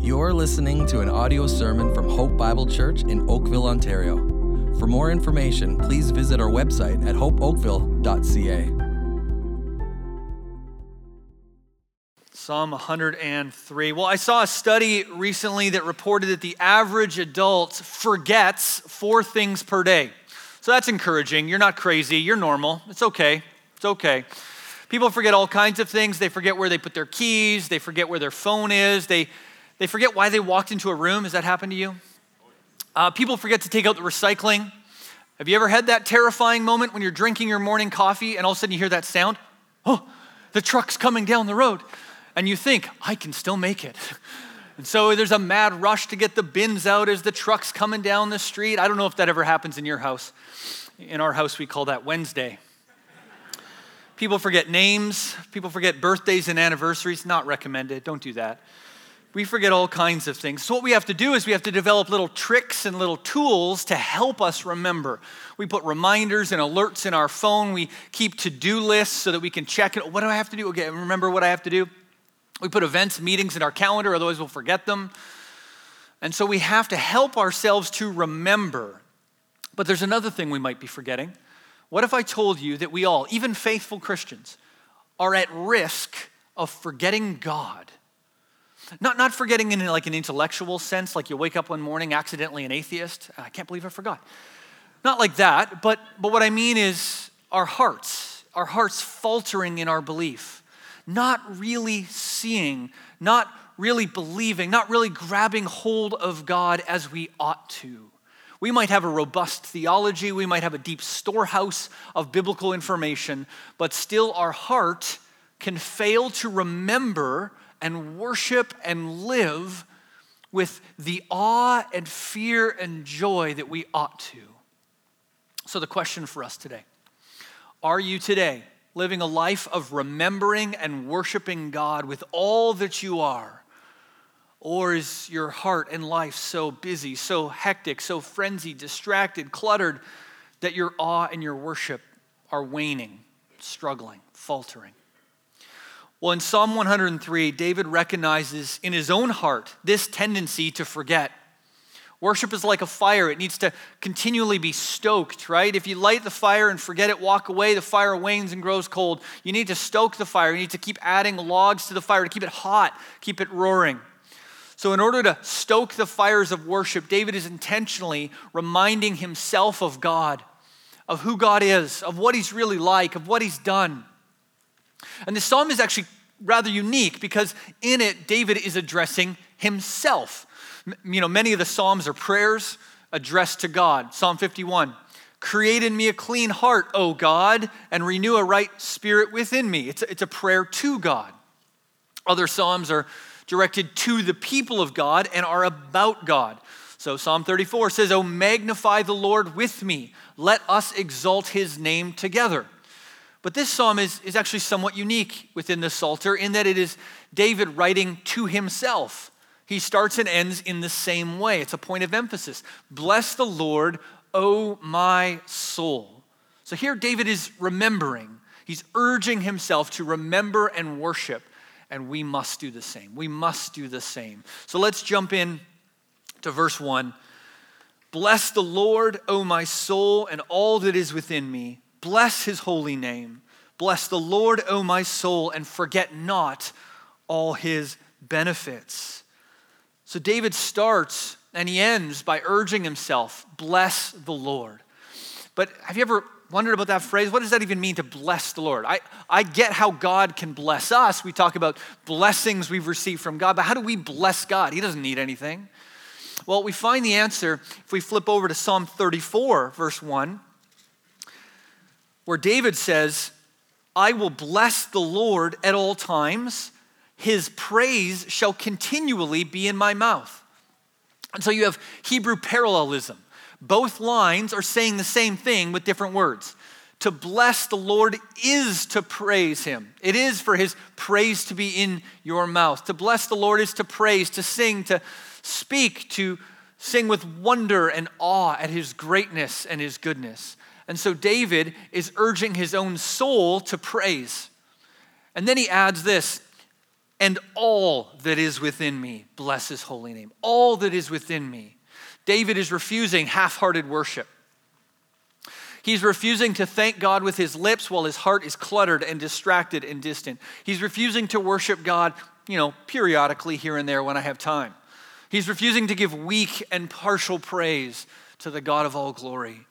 You're listening to an audio sermon from Hope Bible Church in Oakville, Ontario. For more information, please visit our website at hopeoakville.ca. Psalm 103. Well, I saw a study recently that reported that the average adult forgets four things per day. So that's encouraging. You're not crazy, you're normal. It's okay. It's okay. People forget all kinds of things. They forget where they put their keys, they forget where their phone is, they, they forget why they walked into a room. Has that happened to you? Uh, people forget to take out the recycling. Have you ever had that terrifying moment when you're drinking your morning coffee and all of a sudden you hear that sound? Oh, the truck's coming down the road. And you think, I can still make it. And so there's a mad rush to get the bins out as the truck's coming down the street. I don't know if that ever happens in your house. In our house, we call that Wednesday. People forget names, people forget birthdays and anniversaries. Not recommended. Don't do that. We forget all kinds of things. So, what we have to do is we have to develop little tricks and little tools to help us remember. We put reminders and alerts in our phone. We keep to do lists so that we can check it. What do I have to do? Okay, remember what I have to do. We put events, meetings in our calendar, otherwise, we'll forget them. And so, we have to help ourselves to remember. But there's another thing we might be forgetting what if I told you that we all, even faithful Christians, are at risk of forgetting God? Not, not forgetting in like an intellectual sense, like you wake up one morning accidentally an atheist. Uh, I can't believe I forgot. Not like that, but, but what I mean is our hearts, our hearts faltering in our belief, not really seeing, not really believing, not really grabbing hold of God as we ought to. We might have a robust theology, we might have a deep storehouse of biblical information, but still our heart can fail to remember and worship and live with the awe and fear and joy that we ought to. So, the question for us today are you today living a life of remembering and worshiping God with all that you are? Or is your heart and life so busy, so hectic, so frenzied, distracted, cluttered that your awe and your worship are waning, struggling, faltering? Well, in Psalm 103, David recognizes in his own heart this tendency to forget. Worship is like a fire, it needs to continually be stoked, right? If you light the fire and forget it, walk away, the fire wanes and grows cold. You need to stoke the fire, you need to keep adding logs to the fire to keep it hot, keep it roaring. So, in order to stoke the fires of worship, David is intentionally reminding himself of God, of who God is, of what he's really like, of what he's done. And this psalm is actually rather unique because in it, David is addressing himself. You know, many of the psalms are prayers addressed to God. Psalm 51 Create in me a clean heart, O God, and renew a right spirit within me. It's a, it's a prayer to God. Other psalms are directed to the people of God and are about God. So Psalm 34 says, Oh, magnify the Lord with me. Let us exalt his name together. But this psalm is, is actually somewhat unique within the Psalter in that it is David writing to himself. He starts and ends in the same way. It's a point of emphasis. Bless the Lord, O my soul. So here David is remembering. He's urging himself to remember and worship and we must do the same. We must do the same. So let's jump in to verse 1. Bless the Lord, O my soul, and all that is within me. Bless his holy name. Bless the Lord, O my soul, and forget not all his benefits. So David starts and he ends by urging himself, Bless the Lord. But have you ever wondered about that phrase? What does that even mean to bless the Lord? I, I get how God can bless us. We talk about blessings we've received from God, but how do we bless God? He doesn't need anything. Well, we find the answer if we flip over to Psalm 34, verse 1, where David says, I will bless the Lord at all times. His praise shall continually be in my mouth. And so you have Hebrew parallelism. Both lines are saying the same thing with different words. To bless the Lord is to praise him. It is for his praise to be in your mouth. To bless the Lord is to praise, to sing, to speak, to sing with wonder and awe at his greatness and his goodness. And so David is urging his own soul to praise. And then he adds this and all that is within me, bless his holy name. All that is within me. David is refusing half hearted worship. He's refusing to thank God with his lips while his heart is cluttered and distracted and distant. He's refusing to worship God, you know, periodically here and there when I have time. He's refusing to give weak and partial praise to the God of all glory.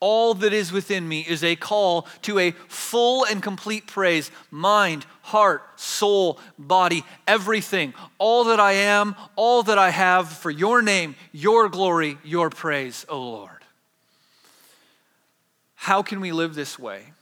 All that is within me is a call to a full and complete praise mind, heart, soul, body, everything. All that I am, all that I have for your name, your glory, your praise, O Lord. How can we live this way?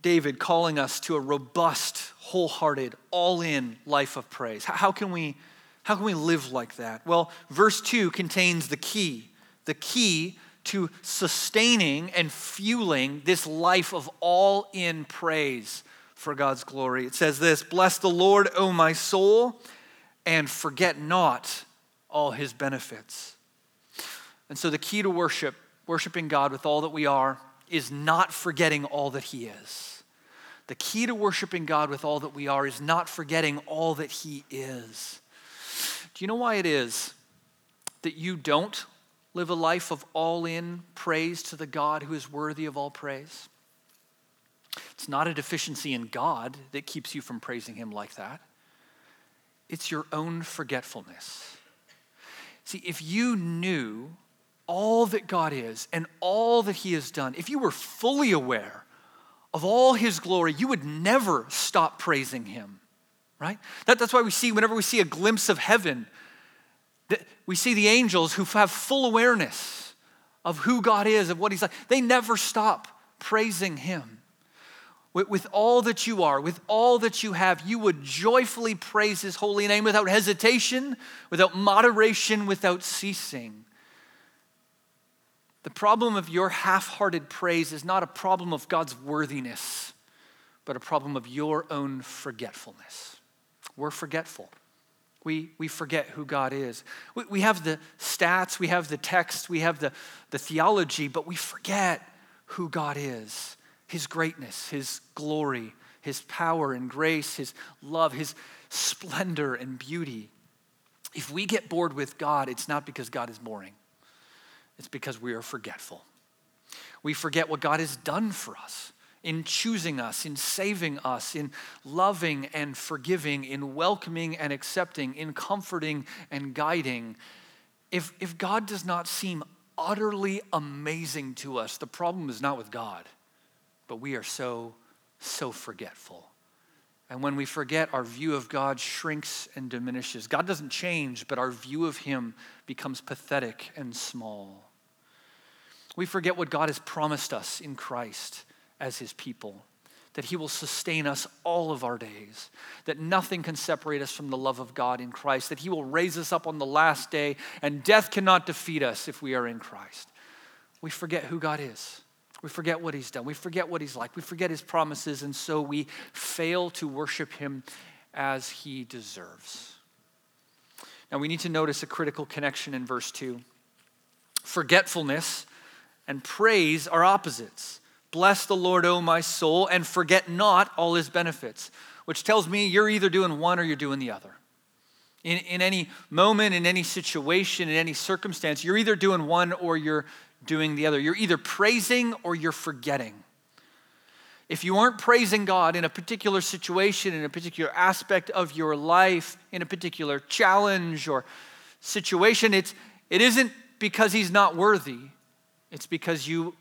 David calling us to a robust, wholehearted, all in life of praise. How can, we, how can we live like that? Well, verse 2 contains the key. The key to sustaining and fueling this life of all in praise for God's glory. It says this Bless the Lord, O my soul, and forget not all his benefits. And so the key to worship worshiping God with all that we are is not forgetting all that He is. The key to worshiping God with all that we are is not forgetting all that He is. Do you know why it is that you don't live a life of all in praise to the God who is worthy of all praise? It's not a deficiency in God that keeps you from praising Him like that, it's your own forgetfulness. See, if you knew all that God is and all that He has done, if you were fully aware of all His glory, you would never stop praising Him, right? That, that's why we see, whenever we see a glimpse of heaven, we see the angels who have full awareness of who God is, of what He's like. They never stop praising Him. With, all that you are, with all that you have, you would joyfully praise His holy name without hesitation, without moderation, without ceasing. The problem of your half hearted praise is not a problem of God's worthiness, but a problem of your own forgetfulness. We're forgetful. We, we forget who God is. We, we have the stats, we have the text, we have the, the theology, but we forget who God is His greatness, His glory, His power and grace, His love, His splendor and beauty. If we get bored with God, it's not because God is boring. It's because we are forgetful. We forget what God has done for us in choosing us, in saving us, in loving and forgiving, in welcoming and accepting, in comforting and guiding. If, if God does not seem utterly amazing to us, the problem is not with God, but we are so, so forgetful. And when we forget, our view of God shrinks and diminishes. God doesn't change, but our view of Him becomes pathetic and small. We forget what God has promised us in Christ as His people that He will sustain us all of our days, that nothing can separate us from the love of God in Christ, that He will raise us up on the last day, and death cannot defeat us if we are in Christ. We forget who God is. We forget what he's done. We forget what he's like. We forget his promises, and so we fail to worship him as he deserves. Now, we need to notice a critical connection in verse 2. Forgetfulness and praise are opposites. Bless the Lord, O my soul, and forget not all his benefits, which tells me you're either doing one or you're doing the other. In, in any moment, in any situation, in any circumstance, you're either doing one or you're doing the other. You're either praising or you're forgetting. If you aren't praising God in a particular situation, in a particular aspect of your life, in a particular challenge or situation, it's, it isn't because He's not worthy, it's because you,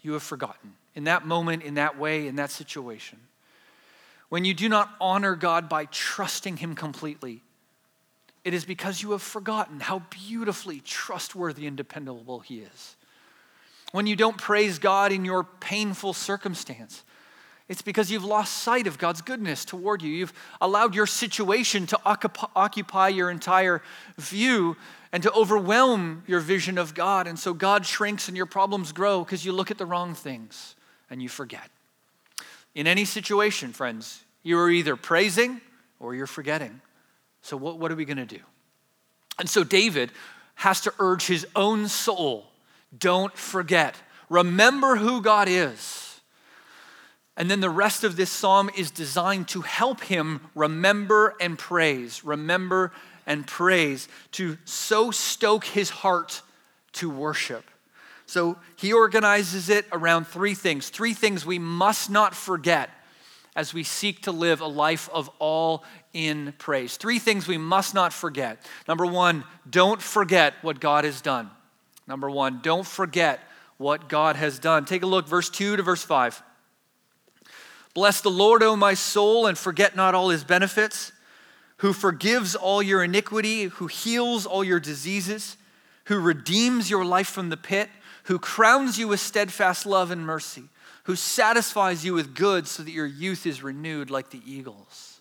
you have forgotten in that moment, in that way, in that situation. When you do not honor God by trusting Him completely, it is because you have forgotten how beautifully trustworthy and dependable He is when you don't praise God in your painful circumstance. It's because you've lost sight of God's goodness toward you. You've allowed your situation to occupy your entire view and to overwhelm your vision of God. And so God shrinks and your problems grow because you look at the wrong things and you forget. In any situation, friends, you are either praising or you're forgetting. So, what, what are we going to do? And so, David has to urge his own soul don't forget. Remember who God is. And then the rest of this psalm is designed to help him remember and praise, remember and praise, to so stoke his heart to worship. So he organizes it around three things, three things we must not forget as we seek to live a life of all in praise. Three things we must not forget. Number one, don't forget what God has done. Number one, don't forget what God has done. Take a look, verse 2 to verse 5. Bless the Lord, O my soul, and forget not all his benefits, who forgives all your iniquity, who heals all your diseases, who redeems your life from the pit, who crowns you with steadfast love and mercy who satisfies you with good so that your youth is renewed like the eagles.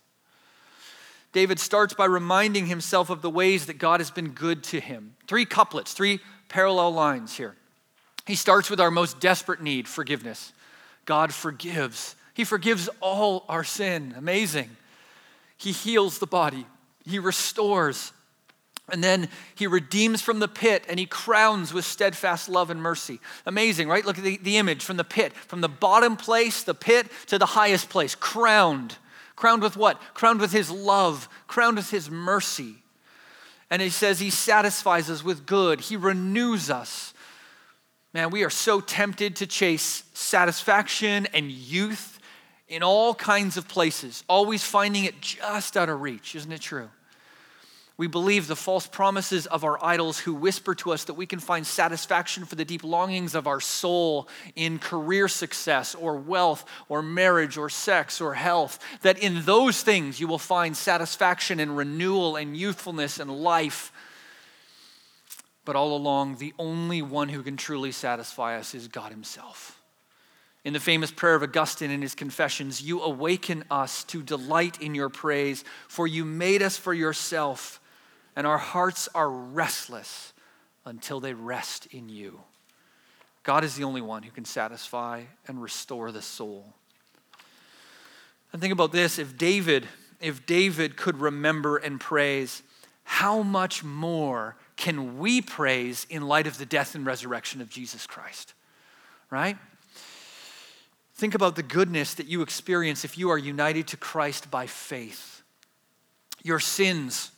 David starts by reminding himself of the ways that God has been good to him. Three couplets, three parallel lines here. He starts with our most desperate need forgiveness. God forgives. He forgives all our sin. Amazing. He heals the body, He restores, and then he redeems from the pit and he crowns with steadfast love and mercy. Amazing, right? Look at the, the image from the pit, from the bottom place, the pit, to the highest place, crowned. Crowned with what? Crowned with his love, crowned with his mercy. And he says he satisfies us with good, he renews us. Man, we are so tempted to chase satisfaction and youth in all kinds of places, always finding it just out of reach. Isn't it true? We believe the false promises of our idols who whisper to us that we can find satisfaction for the deep longings of our soul in career success or wealth or marriage or sex or health. That in those things you will find satisfaction and renewal and youthfulness and life. But all along, the only one who can truly satisfy us is God Himself. In the famous prayer of Augustine in his Confessions, you awaken us to delight in your praise, for you made us for yourself and our hearts are restless until they rest in you. God is the only one who can satisfy and restore the soul. And think about this if David, if David could remember and praise, how much more can we praise in light of the death and resurrection of Jesus Christ? Right? Think about the goodness that you experience if you are united to Christ by faith. Your sins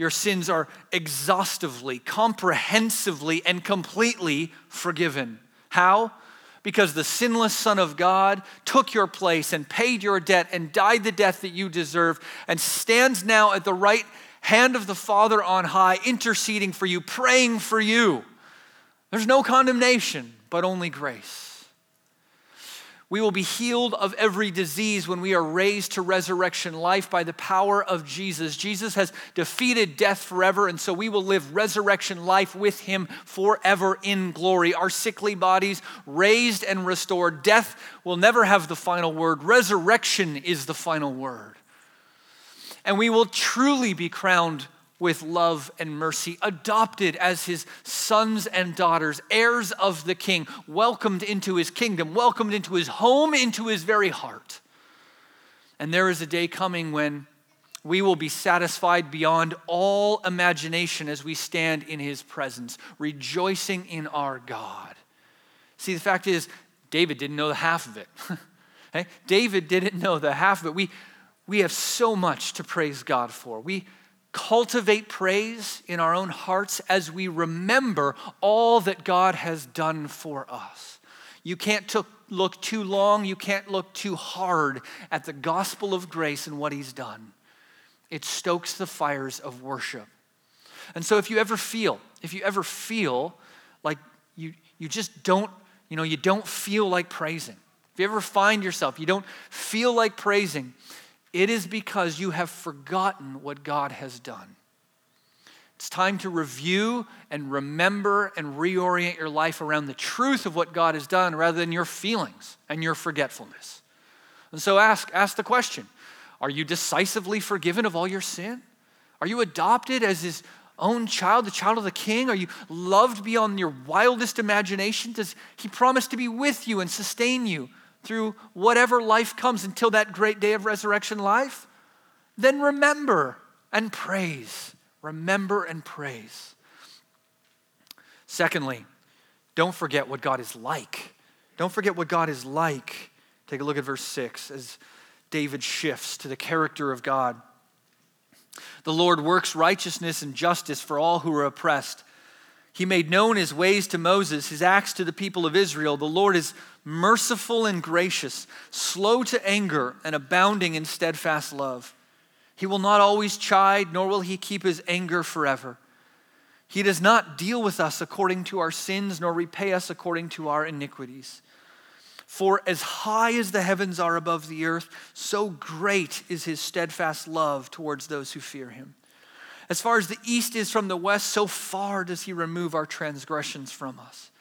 your sins are exhaustively, comprehensively, and completely forgiven. How? Because the sinless Son of God took your place and paid your debt and died the death that you deserve and stands now at the right hand of the Father on high, interceding for you, praying for you. There's no condemnation, but only grace. We will be healed of every disease when we are raised to resurrection life by the power of Jesus. Jesus has defeated death forever, and so we will live resurrection life with him forever in glory. Our sickly bodies raised and restored. Death will never have the final word, resurrection is the final word. And we will truly be crowned with love and mercy, adopted as his sons and daughters, heirs of the king, welcomed into his kingdom, welcomed into his home, into his very heart. And there is a day coming when we will be satisfied beyond all imagination as we stand in his presence, rejoicing in our God. See, the fact is, David didn't know the half of it. okay? David didn't know the half of it. We, we have so much to praise God for. We, cultivate praise in our own hearts as we remember all that God has done for us. You can't took, look too long, you can't look too hard at the gospel of grace and what He's done. It stokes the fires of worship. And so if you ever feel, if you ever feel like you, you just don't, you know, you don't feel like praising, if you ever find yourself, you don't feel like praising, it is because you have forgotten what God has done. It's time to review and remember and reorient your life around the truth of what God has done rather than your feelings and your forgetfulness. And so ask, ask the question Are you decisively forgiven of all your sin? Are you adopted as his own child, the child of the king? Are you loved beyond your wildest imagination? Does he promise to be with you and sustain you through whatever life comes until that great day of resurrection life, then remember and praise. Remember and praise. Secondly, don't forget what God is like. Don't forget what God is like. Take a look at verse 6 as David shifts to the character of God. The Lord works righteousness and justice for all who are oppressed. He made known his ways to Moses, his acts to the people of Israel. The Lord is merciful and gracious, slow to anger, and abounding in steadfast love. He will not always chide, nor will he keep his anger forever. He does not deal with us according to our sins, nor repay us according to our iniquities. For as high as the heavens are above the earth, so great is his steadfast love towards those who fear him. As far as the east is from the west, so far does he remove our transgressions from us.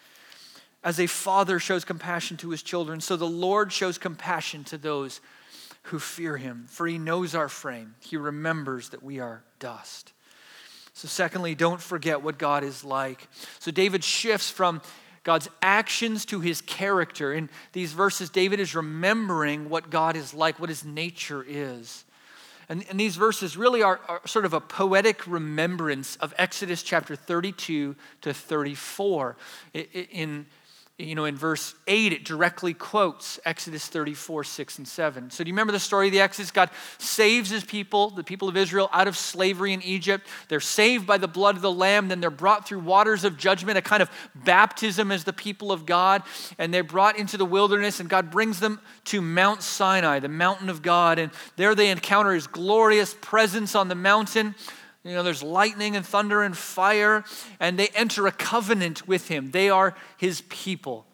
As a father shows compassion to his children, so the Lord shows compassion to those who fear him. For he knows our frame, he remembers that we are dust. So, secondly, don't forget what God is like. So, David shifts from God's actions to his character. In these verses, David is remembering what God is like, what his nature is. And, and these verses really are, are sort of a poetic remembrance of Exodus chapter 32 to 34. In, you know, in verse 8, it directly quotes Exodus 34, 6, and 7. So, do you remember the story of the Exodus? God saves his people, the people of Israel, out of slavery in Egypt. They're saved by the blood of the Lamb. Then they're brought through waters of judgment, a kind of baptism as the people of God. And they're brought into the wilderness, and God brings them to Mount Sinai, the mountain of God. And there they encounter his glorious presence on the mountain. You know, there's lightning and thunder and fire, and they enter a covenant with him. They are his people.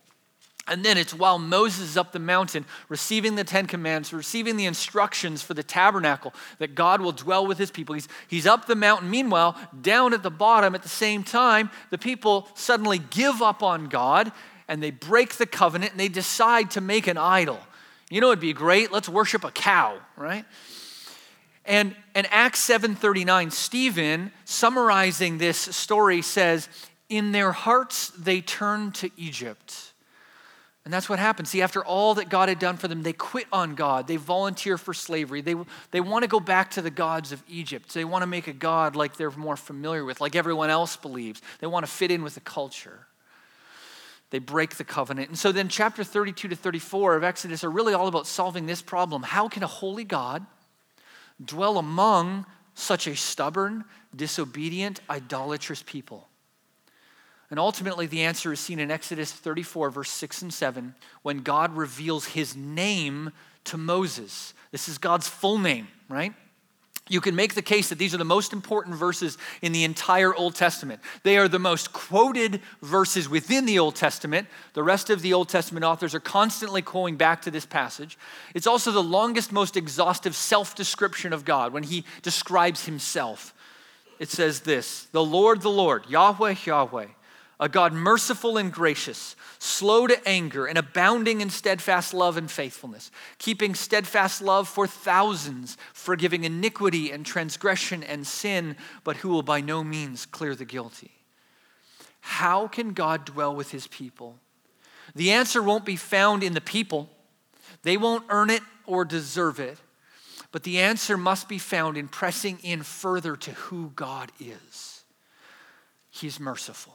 And then it's while Moses is up the mountain receiving the Ten Commandments, receiving the instructions for the tabernacle that God will dwell with his people. He's, he's up the mountain. Meanwhile, down at the bottom, at the same time, the people suddenly give up on God and they break the covenant and they decide to make an idol. You know, it'd be great. Let's worship a cow, right? And in Acts 7:39, Stephen, summarizing this story, says, "In their hearts they turned to Egypt." And that's what happened. See, after all that God had done for them, they quit on God. They volunteer for slavery. They, they want to go back to the gods of Egypt. They want to make a God like they're more familiar with, like everyone else believes. They want to fit in with the culture. They break the covenant. And so then, chapter 32 to 34 of Exodus are really all about solving this problem. How can a holy God dwell among such a stubborn, disobedient, idolatrous people? And ultimately, the answer is seen in Exodus 34, verse 6 and 7, when God reveals his name to Moses. This is God's full name, right? You can make the case that these are the most important verses in the entire Old Testament. They are the most quoted verses within the Old Testament. The rest of the Old Testament authors are constantly going back to this passage. It's also the longest, most exhaustive self description of God when he describes himself. It says this The Lord, the Lord, Yahweh, Yahweh, a God merciful and gracious, slow to anger, and abounding in steadfast love and faithfulness, keeping steadfast love for thousands, forgiving iniquity and transgression and sin, but who will by no means clear the guilty. How can God dwell with his people? The answer won't be found in the people, they won't earn it or deserve it. But the answer must be found in pressing in further to who God is. He's merciful.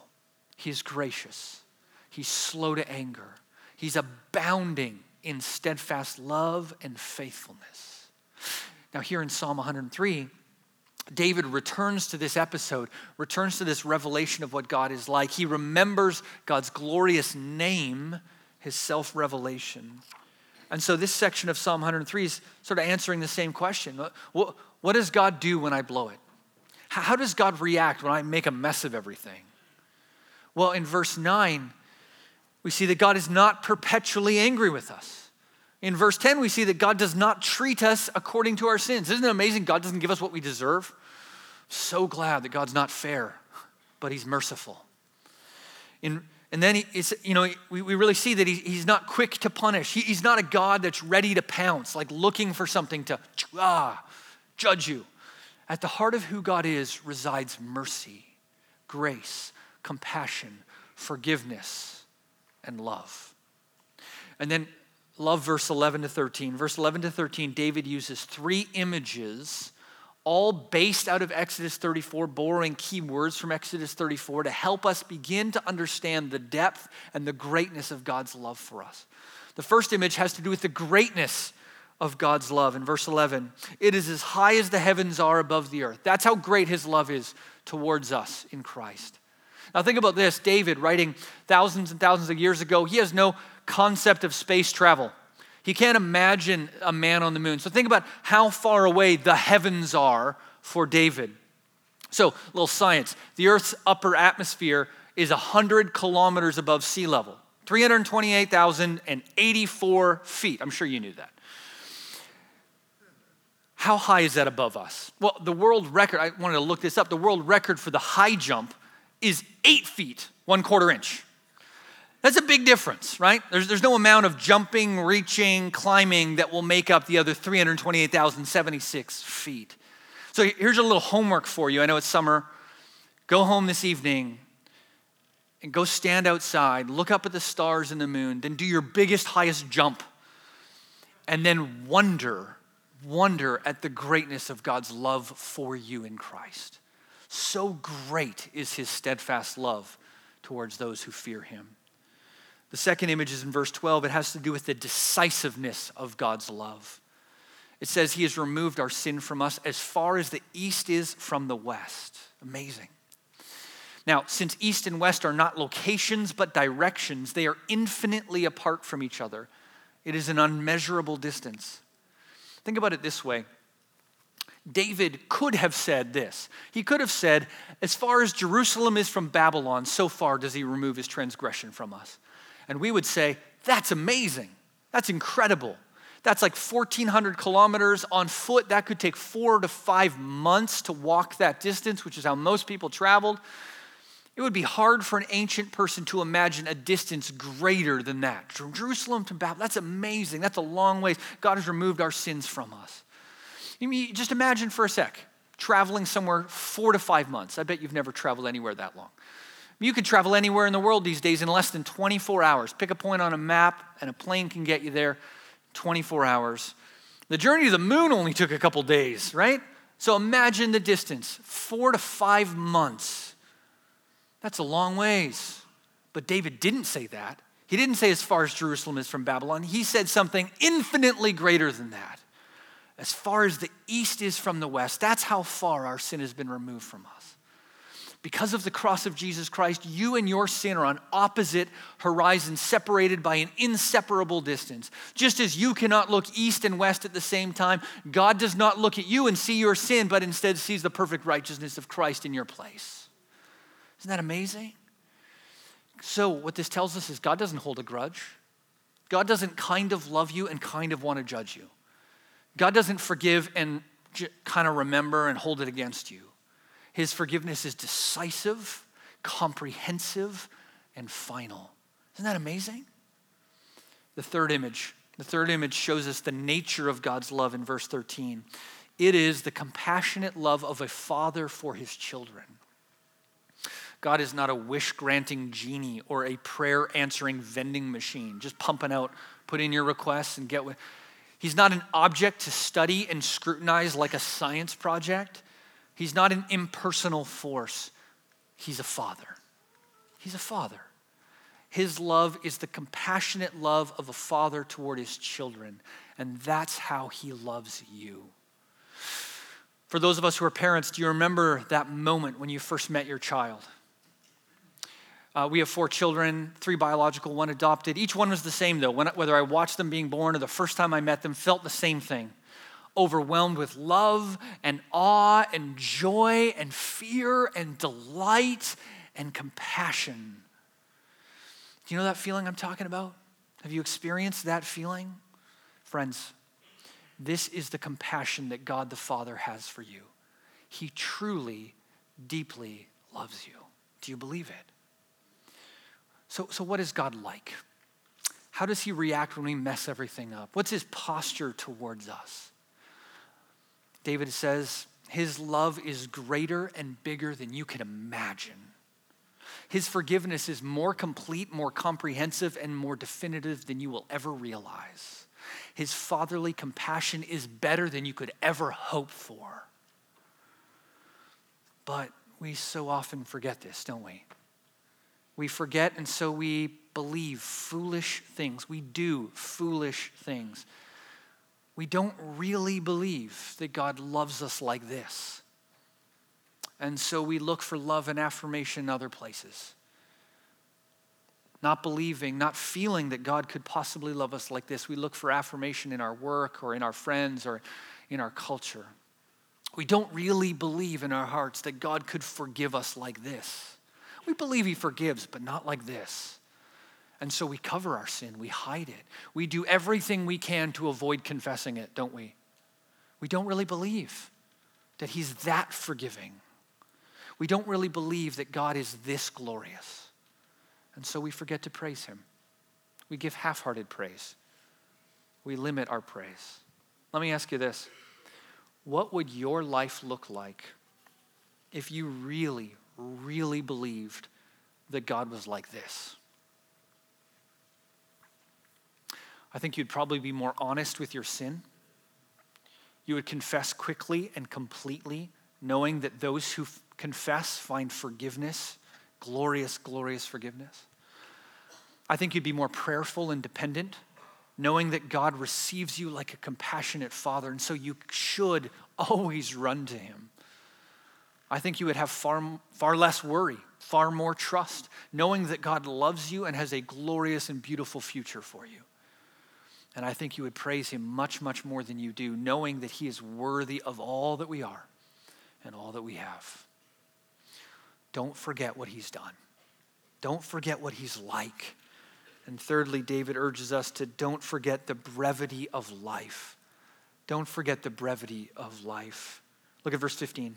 He's gracious. He's slow to anger. He's abounding in steadfast love and faithfulness. Now, here in Psalm 103, David returns to this episode, returns to this revelation of what God is like. He remembers God's glorious name, his self revelation. And so, this section of Psalm 103 is sort of answering the same question What, what does God do when I blow it? How does God react when I make a mess of everything? Well, in verse 9, we see that God is not perpetually angry with us. In verse 10, we see that God does not treat us according to our sins. Isn't it amazing? God doesn't give us what we deserve. So glad that God's not fair, but He's merciful. In, and then, he, you know, we, we really see that he, He's not quick to punish. He, he's not a God that's ready to pounce, like looking for something to ah, judge you. At the heart of who God is resides mercy, grace, compassion, forgiveness, and love. And then love verse 11 to 13. Verse 11 to 13, David uses three images, all based out of Exodus 34, borrowing key words from Exodus 34 to help us begin to understand the depth and the greatness of God's love for us. The first image has to do with the greatness of God's love. In verse 11, it is as high as the heavens are above the earth. That's how great his love is towards us in Christ. Now, think about this David, writing thousands and thousands of years ago, he has no concept of space travel. He can't imagine a man on the moon. So, think about how far away the heavens are for David. So, a little science the Earth's upper atmosphere is 100 kilometers above sea level, 328,084 feet. I'm sure you knew that. How high is that above us? Well, the world record, I wanted to look this up. The world record for the high jump is eight feet, one quarter inch. That's a big difference, right? There's, there's no amount of jumping, reaching, climbing that will make up the other 328,076 feet. So here's a little homework for you. I know it's summer. Go home this evening and go stand outside, look up at the stars and the moon, then do your biggest, highest jump, and then wonder wonder at the greatness of God's love for you in Christ. So great is his steadfast love towards those who fear him. The second image is in verse 12. It has to do with the decisiveness of God's love. It says, He has removed our sin from us as far as the east is from the west. Amazing. Now, since east and west are not locations but directions, they are infinitely apart from each other. It is an unmeasurable distance. Think about it this way David could have said this. He could have said, As far as Jerusalem is from Babylon, so far does he remove his transgression from us. And we would say, That's amazing. That's incredible. That's like 1,400 kilometers on foot. That could take four to five months to walk that distance, which is how most people traveled. It would be hard for an ancient person to imagine a distance greater than that. From Jerusalem to Babylon, that's amazing. That's a long ways. God has removed our sins from us. You just imagine for a sec traveling somewhere four to five months. I bet you've never traveled anywhere that long. You could travel anywhere in the world these days in less than 24 hours. Pick a point on a map, and a plane can get you there 24 hours. The journey to the moon only took a couple days, right? So imagine the distance four to five months that's a long ways. But David didn't say that. He didn't say as far as Jerusalem is from Babylon. He said something infinitely greater than that. As far as the east is from the west, that's how far our sin has been removed from us. Because of the cross of Jesus Christ, you and your sin are on opposite horizons, separated by an inseparable distance. Just as you cannot look east and west at the same time, God does not look at you and see your sin, but instead sees the perfect righteousness of Christ in your place. Isn't that amazing? So, what this tells us is God doesn't hold a grudge. God doesn't kind of love you and kind of want to judge you. God doesn't forgive and kind of remember and hold it against you. His forgiveness is decisive, comprehensive, and final. Isn't that amazing? The third image. The third image shows us the nature of God's love in verse 13. It is the compassionate love of a father for his children. God is not a wish granting genie or a prayer answering vending machine, just pumping out, put in your requests and get what. He's not an object to study and scrutinize like a science project. He's not an impersonal force. He's a father. He's a father. His love is the compassionate love of a father toward his children, and that's how he loves you. For those of us who are parents, do you remember that moment when you first met your child? Uh, we have four children, three biological, one adopted. Each one was the same, though. When, whether I watched them being born or the first time I met them, felt the same thing overwhelmed with love and awe and joy and fear and delight and compassion. Do you know that feeling I'm talking about? Have you experienced that feeling? Friends, this is the compassion that God the Father has for you. He truly, deeply loves you. Do you believe it? So, so what is God like? How does he react when we mess everything up? What's his posture towards us? David says, His love is greater and bigger than you can imagine. His forgiveness is more complete, more comprehensive, and more definitive than you will ever realize. His fatherly compassion is better than you could ever hope for. But we so often forget this, don't we? We forget, and so we believe foolish things, we do foolish things, we don't really believe that God loves us like this. And so we look for love and affirmation in other places. Not believing, not feeling that God could possibly love us like this. We look for affirmation in our work or in our friends or in our culture. We don't really believe in our hearts that God could forgive us like this. We believe He forgives, but not like this. And so we cover our sin, we hide it. We do everything we can to avoid confessing it, don't we? We don't really believe that He's that forgiving. We don't really believe that God is this glorious. And so we forget to praise Him. We give half hearted praise. We limit our praise. Let me ask you this what would your life look like if you really, really believed that God was like this? I think you'd probably be more honest with your sin. You would confess quickly and completely, knowing that those who f- confess find forgiveness, glorious, glorious forgiveness. I think you'd be more prayerful and dependent knowing that God receives you like a compassionate father, and so you should always run to him. I think you would have far, far less worry, far more trust, knowing that God loves you and has a glorious and beautiful future for you. And I think you would praise him much, much more than you do, knowing that he is worthy of all that we are and all that we have. Don't forget what he's done. Don't forget what he's like. And thirdly, David urges us to don't forget the brevity of life. Don't forget the brevity of life. Look at verse 15.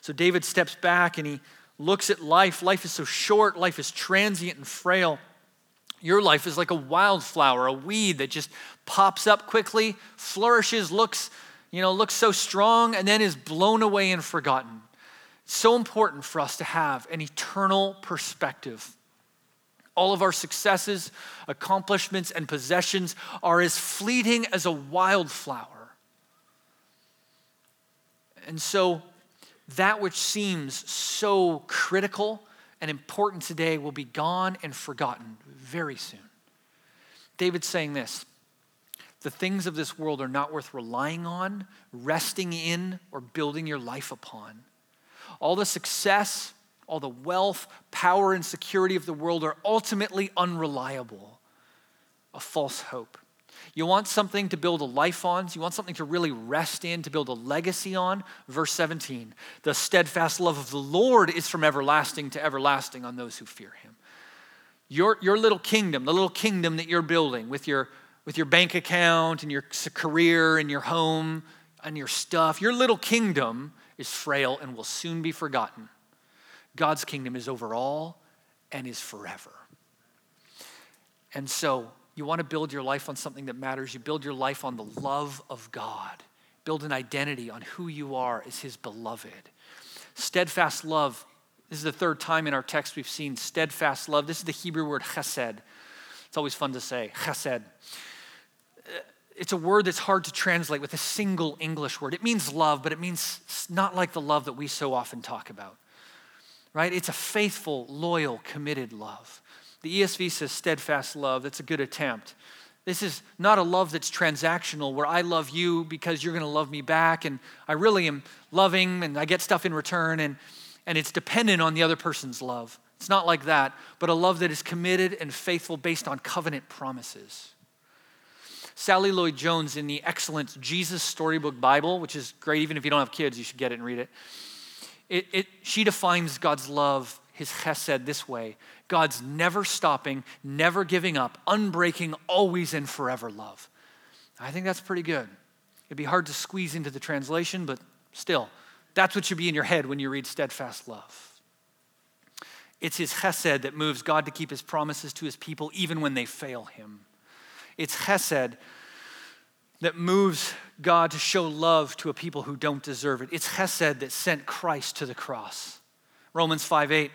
So David steps back and he looks at life. Life is so short, life is transient and frail. Your life is like a wildflower, a weed that just pops up quickly, flourishes, looks, you know, looks so strong, and then is blown away and forgotten. It's so important for us to have an eternal perspective. All of our successes, accomplishments, and possessions are as fleeting as a wildflower. And so, that which seems so critical and important today will be gone and forgotten very soon. David's saying this the things of this world are not worth relying on, resting in, or building your life upon. All the success, all the wealth, power, and security of the world are ultimately unreliable, a false hope. You want something to build a life on, you want something to really rest in, to build a legacy on. Verse 17 The steadfast love of the Lord is from everlasting to everlasting on those who fear him. Your, your little kingdom, the little kingdom that you're building with your, with your bank account and your career and your home and your stuff, your little kingdom is frail and will soon be forgotten. God's kingdom is over all and is forever. And so, you want to build your life on something that matters. You build your life on the love of God. Build an identity on who you are as His beloved. Steadfast love this is the third time in our text we've seen steadfast love. This is the Hebrew word chesed. It's always fun to say, chesed. It's a word that's hard to translate with a single English word. It means love, but it means not like the love that we so often talk about, right? It's a faithful, loyal, committed love. The ESV says steadfast love. That's a good attempt. This is not a love that's transactional where I love you because you're going to love me back and I really am loving and I get stuff in return. And and it's dependent on the other person's love. It's not like that, but a love that is committed and faithful based on covenant promises. Sally Lloyd Jones, in the excellent Jesus Storybook Bible, which is great, even if you don't have kids, you should get it and read it. it, it she defines God's love, his chesed, this way God's never stopping, never giving up, unbreaking, always and forever love. I think that's pretty good. It'd be hard to squeeze into the translation, but still, that's what should be in your head when you read steadfast love. It's his chesed that moves God to keep his promises to his people even when they fail him. It's chesed that moves God to show love to a people who don't deserve it. It's chesed that sent Christ to the cross. Romans 5 8.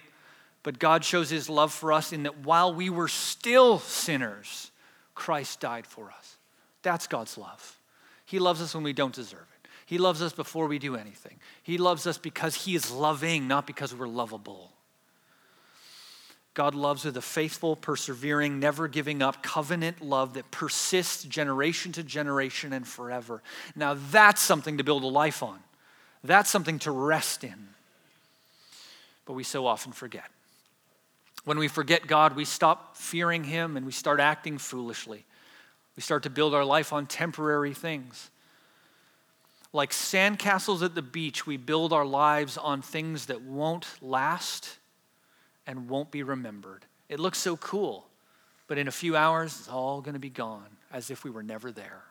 But God shows his love for us in that while we were still sinners, Christ died for us. That's God's love. He loves us when we don't deserve it. He loves us before we do anything. He loves us because he is loving, not because we're lovable. God loves with a faithful, persevering, never giving up covenant love that persists generation to generation and forever. Now, that's something to build a life on. That's something to rest in. But we so often forget. When we forget God, we stop fearing Him and we start acting foolishly. We start to build our life on temporary things. Like sandcastles at the beach, we build our lives on things that won't last and won't be remembered. It looks so cool, but in a few hours, it's all going to be gone as if we were never there.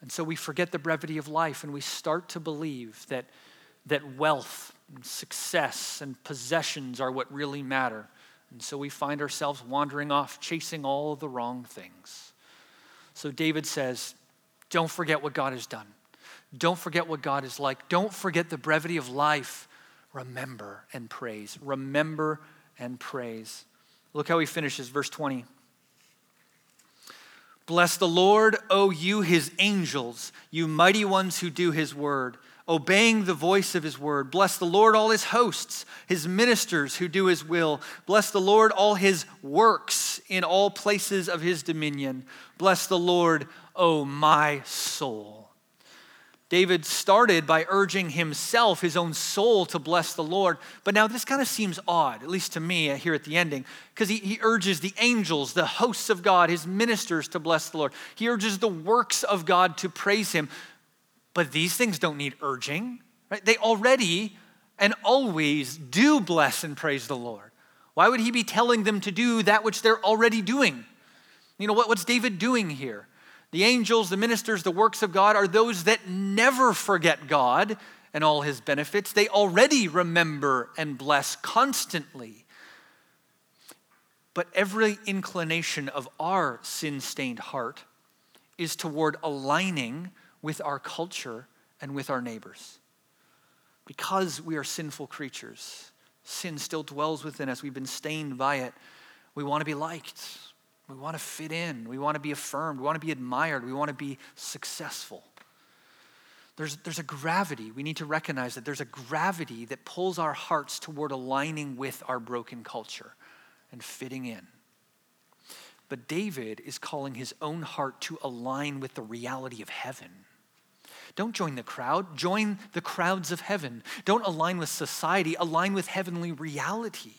And so we forget the brevity of life and we start to believe that, that wealth and success and possessions are what really matter. And so we find ourselves wandering off, chasing all the wrong things. So David says, Don't forget what God has done. Don't forget what God is like. Don't forget the brevity of life remember and praise. Remember and praise. Look how he finishes, verse 20. Bless the Lord, O you, his angels, you mighty ones who do his word, obeying the voice of his word. Bless the Lord, all his hosts, his ministers who do his will. Bless the Lord, all his works in all places of his dominion. Bless the Lord, O my soul. David started by urging himself, his own soul, to bless the Lord. But now this kind of seems odd, at least to me uh, here at the ending, because he, he urges the angels, the hosts of God, his ministers to bless the Lord. He urges the works of God to praise him. But these things don't need urging, right? They already and always do bless and praise the Lord. Why would he be telling them to do that which they're already doing? You know, what, what's David doing here? The angels, the ministers, the works of God are those that never forget God and all his benefits. They already remember and bless constantly. But every inclination of our sin stained heart is toward aligning with our culture and with our neighbors. Because we are sinful creatures, sin still dwells within us. We've been stained by it. We want to be liked. We want to fit in. We want to be affirmed. We want to be admired. We want to be successful. There's, there's a gravity. We need to recognize that there's a gravity that pulls our hearts toward aligning with our broken culture and fitting in. But David is calling his own heart to align with the reality of heaven. Don't join the crowd, join the crowds of heaven. Don't align with society, align with heavenly reality.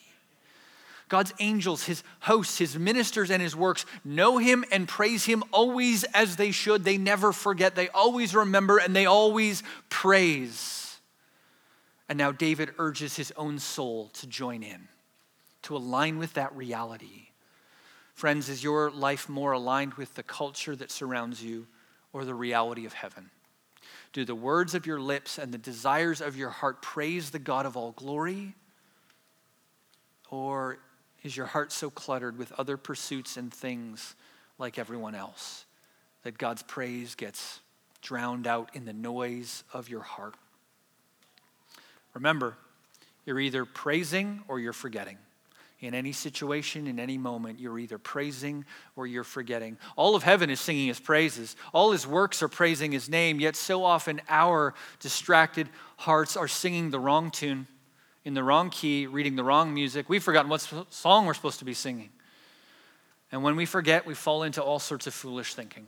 God's angels, his hosts, his ministers, and his works know him and praise him always as they should. They never forget, they always remember, and they always praise. And now David urges his own soul to join in, to align with that reality. Friends, is your life more aligned with the culture that surrounds you or the reality of heaven? Do the words of your lips and the desires of your heart praise the God of all glory? Or is your heart so cluttered with other pursuits and things like everyone else that God's praise gets drowned out in the noise of your heart? Remember, you're either praising or you're forgetting. In any situation, in any moment, you're either praising or you're forgetting. All of heaven is singing his praises. All his works are praising his name, yet so often our distracted hearts are singing the wrong tune in the wrong key, reading the wrong music. We've forgotten what song we're supposed to be singing. And when we forget, we fall into all sorts of foolish thinking.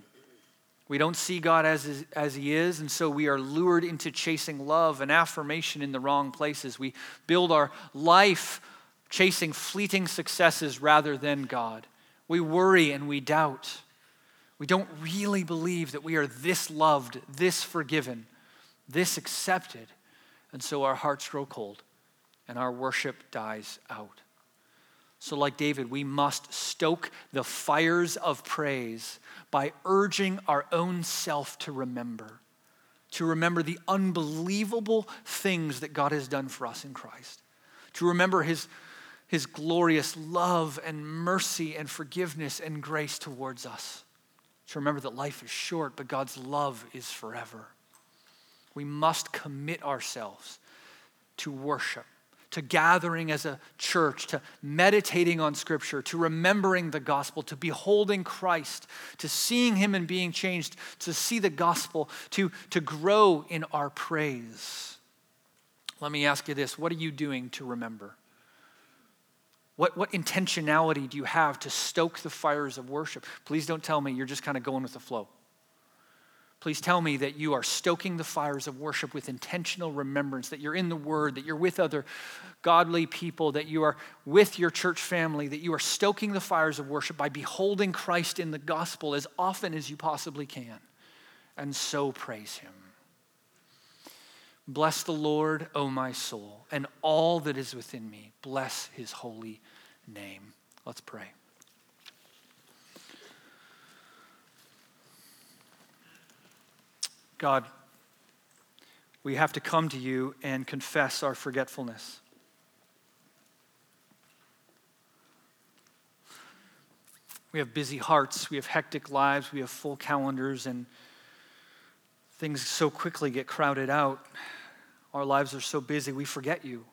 We don't see God as, as He is, and so we are lured into chasing love and affirmation in the wrong places. We build our life chasing fleeting successes rather than God. We worry and we doubt. We don't really believe that we are this loved, this forgiven, this accepted, and so our hearts grow cold and our worship dies out. So, like David, we must stoke the fires of praise by urging our own self to remember, to remember the unbelievable things that God has done for us in Christ, to remember his, his glorious love and mercy and forgiveness and grace towards us. To remember that life is short, but God's love is forever. We must commit ourselves to worship, to gathering as a church, to meditating on Scripture, to remembering the gospel, to beholding Christ, to seeing Him and being changed, to see the gospel, to, to grow in our praise. Let me ask you this what are you doing to remember? What, what intentionality do you have to stoke the fires of worship? Please don't tell me you're just kind of going with the flow. Please tell me that you are stoking the fires of worship with intentional remembrance, that you're in the Word, that you're with other godly people, that you are with your church family, that you are stoking the fires of worship by beholding Christ in the gospel as often as you possibly can. And so praise Him. Bless the Lord, O my soul, and all that is within me. Bless His holy name. Let's pray. God, we have to come to you and confess our forgetfulness. We have busy hearts, we have hectic lives, we have full calendars, and things so quickly get crowded out. Our lives are so busy, we forget you.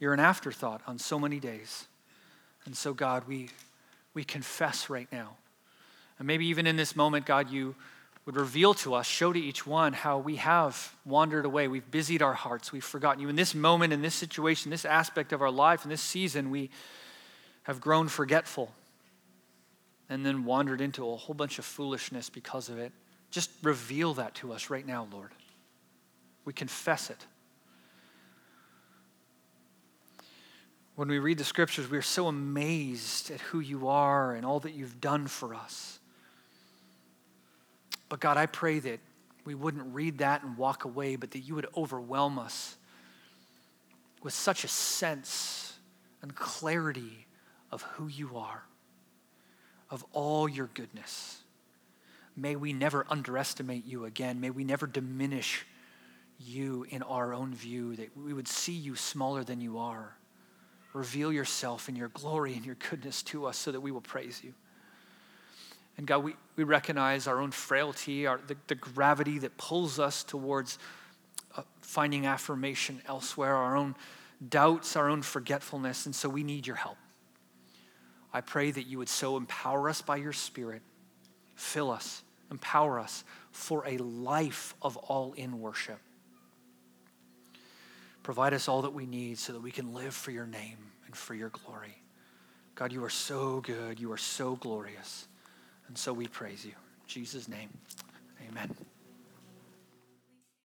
You're an afterthought on so many days. And so, God, we, we confess right now. And maybe even in this moment, God, you would reveal to us, show to each one how we have wandered away. We've busied our hearts. We've forgotten you. In this moment, in this situation, this aspect of our life, in this season, we have grown forgetful and then wandered into a whole bunch of foolishness because of it. Just reveal that to us right now, Lord. We confess it. When we read the scriptures, we are so amazed at who you are and all that you've done for us. But God, I pray that we wouldn't read that and walk away, but that you would overwhelm us with such a sense and clarity of who you are, of all your goodness. May we never underestimate you again. May we never diminish you in our own view, that we would see you smaller than you are. Reveal yourself and your glory and your goodness to us so that we will praise you. And God, we, we recognize our own frailty, our, the, the gravity that pulls us towards uh, finding affirmation elsewhere, our own doubts, our own forgetfulness. And so we need your help. I pray that you would so empower us by your Spirit, fill us, empower us for a life of all in worship. Provide us all that we need so that we can live for your name and for your glory. God, you are so good. You are so glorious. And so we praise you. In Jesus' name, amen.